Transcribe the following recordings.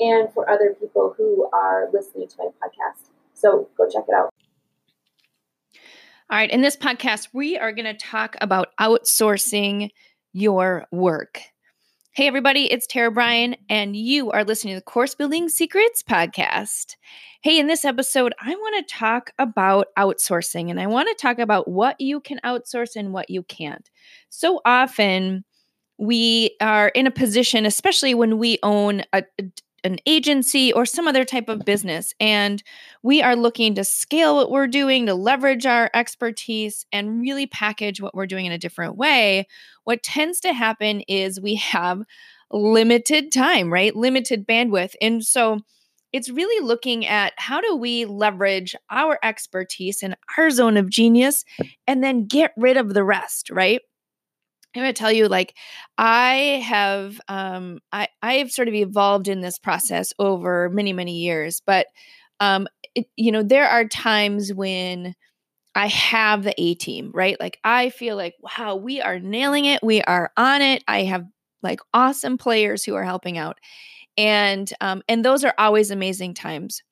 and for other people who are listening to my podcast. So go check it out. All right. In this podcast, we are going to talk about outsourcing your work. Hey, everybody, it's Tara Bryan, and you are listening to the Course Building Secrets podcast. Hey, in this episode, I want to talk about outsourcing and I want to talk about what you can outsource and what you can't. So often, we are in a position, especially when we own a, an agency or some other type of business and we are looking to scale what we're doing to leverage our expertise and really package what we're doing in a different way. What tends to happen is we have limited time right? Limited bandwidth and so it's really looking at how do we leverage our expertise and our zone of genius and then get rid of the rest right I'm going to tell you, like, I have, um, I, I have sort of evolved in this process over many, many years. But, um, it, you know, there are times when I have the A team, right? Like, I feel like, wow, we are nailing it. We are on it. I have like awesome players who are helping out, and um, and those are always amazing times.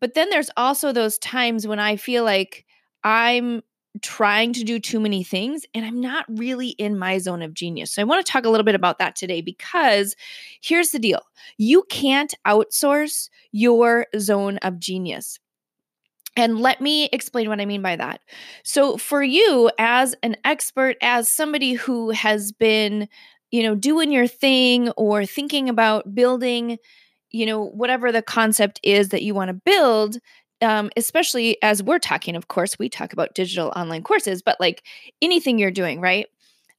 But then there's also those times when I feel like I'm trying to do too many things and I'm not really in my zone of genius. So I want to talk a little bit about that today because here's the deal you can't outsource your zone of genius. And let me explain what I mean by that. So, for you as an expert, as somebody who has been, you know, doing your thing or thinking about building, you know, whatever the concept is that you want to build, um, especially as we're talking, of course, we talk about digital online courses, but like anything you're doing, right?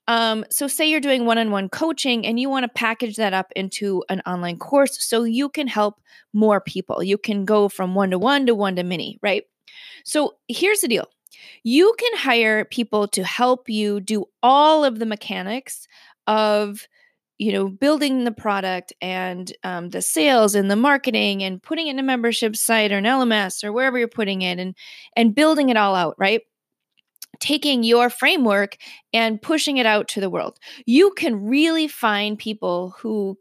Um, so, say you're doing one on one coaching and you want to package that up into an online course so you can help more people. You can go from one to one to one to many, right? So, here's the deal you can hire people to help you do all of the mechanics of you know building the product and um, the sales and the marketing and putting it in a membership site or an lms or wherever you're putting it and and building it all out right? Taking your framework and pushing it out to the world. You can really find people who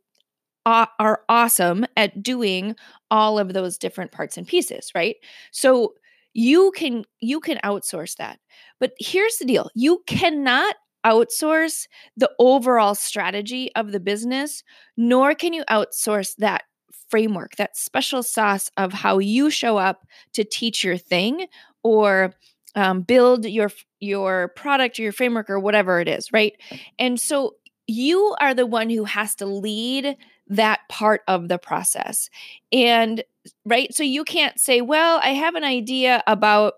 are awesome at doing all of those different parts and pieces right? So you can you can outsource that. But here's the deal. You cannot outsource the overall strategy of the business, nor can you outsource that framework, that special sauce of how you show up to teach your thing or um, build your your product or your framework or whatever it is, right? And so you are the one who has to lead that part of the process. And right, so you can't say, "Well, I have an idea about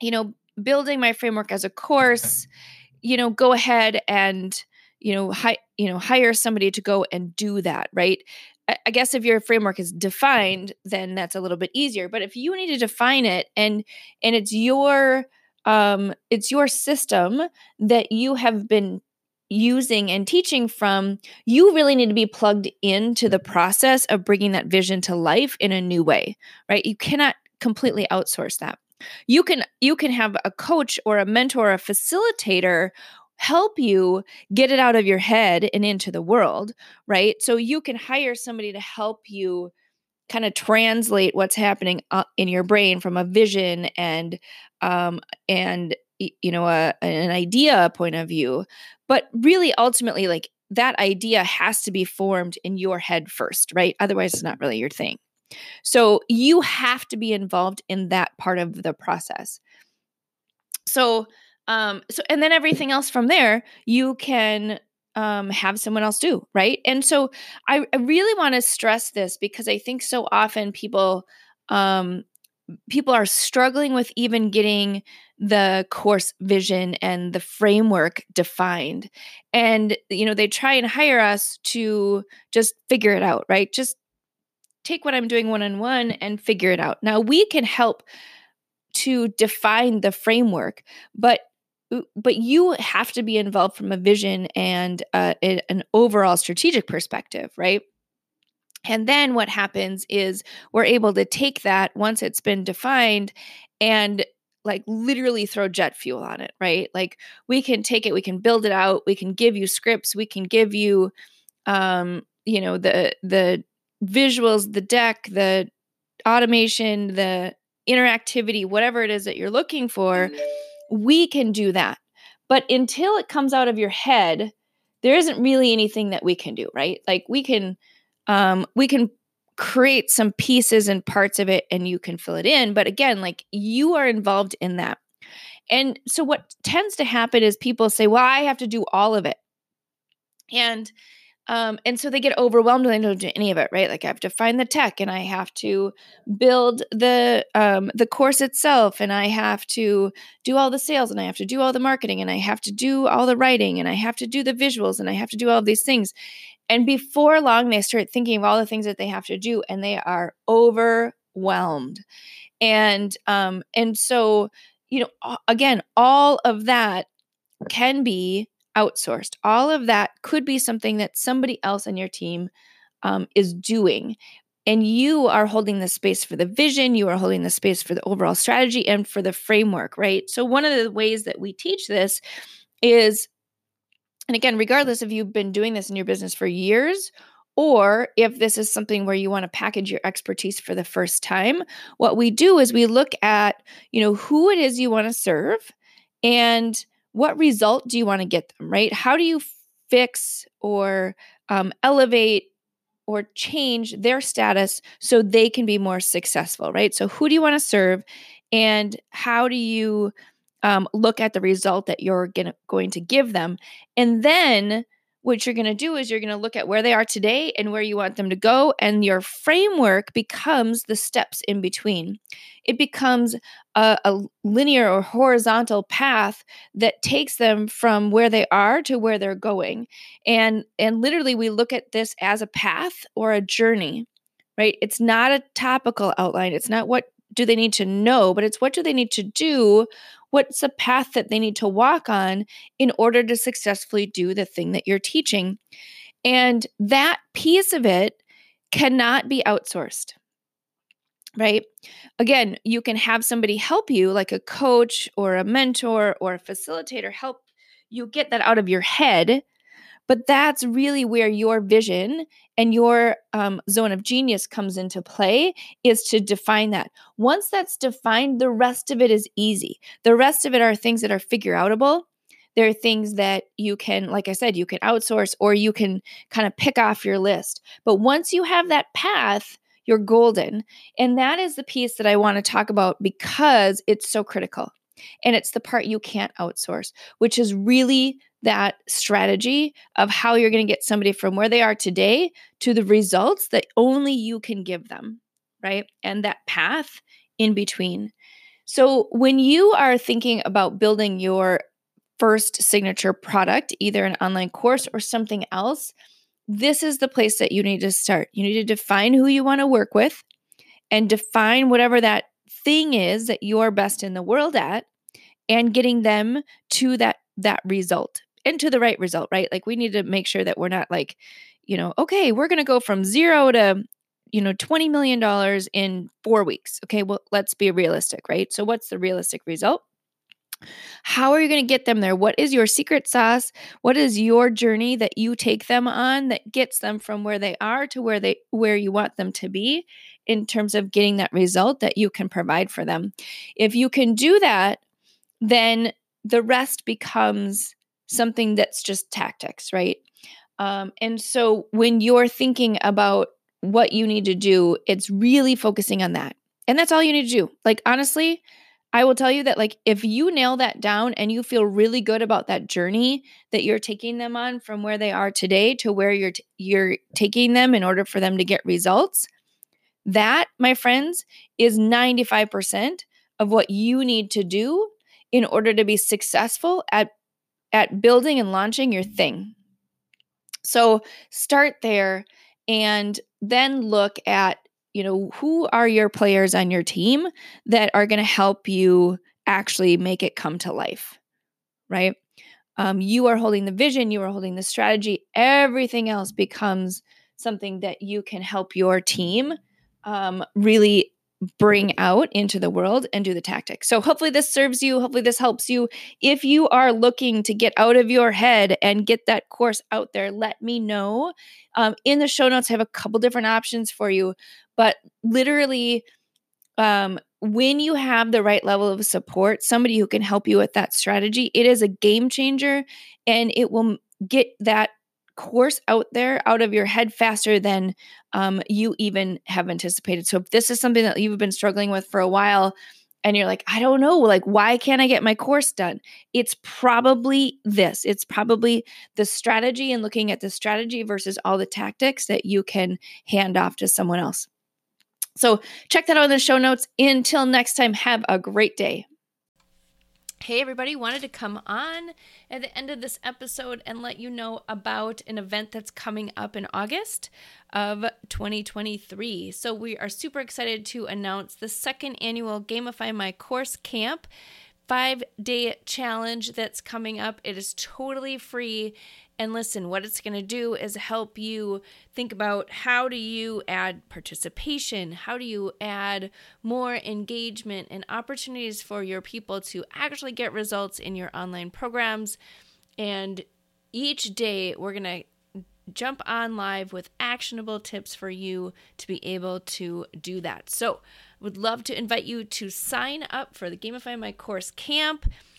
you know building my framework as a course you know, go ahead and you know, hi, you know, hire somebody to go and do that, right? I, I guess if your framework is defined, then that's a little bit easier. But if you need to define it and and it's your um it's your system that you have been using and teaching from, you really need to be plugged into the process of bringing that vision to life in a new way, right? You cannot completely outsource that you can you can have a coach or a mentor a facilitator help you get it out of your head and into the world right? So you can hire somebody to help you kind of translate what's happening uh, in your brain from a vision and um and you know a, an idea point of view. But really ultimately like that idea has to be formed in your head first right? Otherwise it's not really your thing So you have to be involved in that part of the process. So, um, so and then everything else from there, you can um, have someone else do, right? And so I, I really want to stress this because I think so often people um, people are struggling with even getting the course vision and the framework defined and you know they try and hire us to just figure it out right just take what i'm doing one on one and figure it out now we can help to define the framework but but you have to be involved from a vision and uh, an overall strategic perspective right and then what happens is we're able to take that once it's been defined and like literally throw jet fuel on it, right? Like we can take it, we can build it out, we can give you scripts, we can give you um, you know, the the visuals, the deck, the automation, the interactivity, whatever it is that you're looking for, we can do that. But until it comes out of your head, there isn't really anything that we can do, right? Like we can um, we can create some pieces and parts of it and you can fill it in. But again, like you are involved in that. And so what tends to happen is people say, well, I have to do all of it. And um, and so they get overwhelmed when they don't do any of it, right? Like I have to find the tech and I have to build the um, the course itself and I have to do all the sales and I have to do all the marketing and I have to do all the writing and I have to do the visuals and I have to do all these things. And before long, they start thinking of all the things that they have to do, and they are overwhelmed. And um, and so you know, again, all of that can be outsourced. All of that could be something that somebody else on your team um, is doing. And you are holding the space for the vision, you are holding the space for the overall strategy and for the framework, right? So, one of the ways that we teach this is and again, regardless if you've been doing this in your business for years or if this is something where you want to package your expertise for the first time, what we do is we look at, you know, who it is you want to serve and what result do you want to get them, right? How do you fix or um, elevate or change their status so they can be more successful, right? So, who do you want to serve and how do you um, look at the result that you're gonna, going to give them. And then what you're going to do is you're going to look at where they are today and where you want them to go. And your framework becomes the steps in between. It becomes a, a linear or horizontal path that takes them from where they are to where they're going. And, and literally, we look at this as a path or a journey, right? It's not a topical outline. It's not what do they need to know, but it's what do they need to do What's the path that they need to walk on in order to successfully do the thing that you're teaching? And that piece of it cannot be outsourced. Right? Again, you can have somebody help you, like a coach or a mentor or a facilitator, help you get that out of your head but that's really where your vision and your um, zone of genius comes into play is to define that. Once that's defined, the rest of it is easy. The rest of it are things that are figure outable. There are things that you can, like I said, you can outsource or you can kind of pick off your list. But once you have that path, you're golden. And that is the piece that I want to talk about because it's so critical. And it's the part you can't outsource, which is really that strategy of how you're going to get somebody from where they are today to the results that only you can give them, right? And that path in between. So when you are thinking about building your first signature product, either an online course or something else, this is the place that you need to start. You need to define who you want to work with and define whatever that thing is that you're best in the world at and getting them to that that result and to the right result, right? Like we need to make sure that we're not like, you know, okay, we're going to go from 0 to you know 20 million dollars in 4 weeks. Okay, well let's be realistic, right? So what's the realistic result? How are you going to get them there? What is your secret sauce? What is your journey that you take them on that gets them from where they are to where they where you want them to be in terms of getting that result that you can provide for them? If you can do that, then the rest becomes something that's just tactics, right? Um, and so when you're thinking about what you need to do, it's really focusing on that. And that's all you need to do. Like, honestly, I will tell you that, like, if you nail that down and you feel really good about that journey that you're taking them on from where they are today to where you're t- you're taking them in order for them to get results, that, my friends, is 95% of what you need to do in order to be successful at at building and launching your thing. So, start there and then look at you know who are your players on your team that are going to help you actually make it come to life right um, you are holding the vision you are holding the strategy everything else becomes something that you can help your team um, really bring out into the world and do the tactics. So hopefully this serves you. Hopefully this helps you. If you are looking to get out of your head and get that course out there, let me know. Um, in the show notes, I have a couple different options for you, but literally, um, when you have the right level of support, somebody who can help you with that strategy, it is a game changer and it will get that course out there out of your head faster than um, you even have anticipated. So if this is something that you've been struggling with for a while and you're like, I don't know, like, why can't I get my course done? It's probably this. It's probably the strategy and looking at the strategy versus all the tactics that you can hand off to someone else. So check that out in the show notes. Until next time, have a great day. Hey, everybody, wanted to come on at the end of this episode and let you know about an event that's coming up in August of 2023. So, we are super excited to announce the second annual Gamify My Course Camp five day challenge that's coming up. It is totally free and listen, what it's going to do is help you think about how do you add participation? How do you add more engagement and opportunities for your people to actually get results in your online programs? And each day we're going to jump on live with actionable tips for you to be able to do that. So, would love to invite you to sign up for the Gamify My Course camp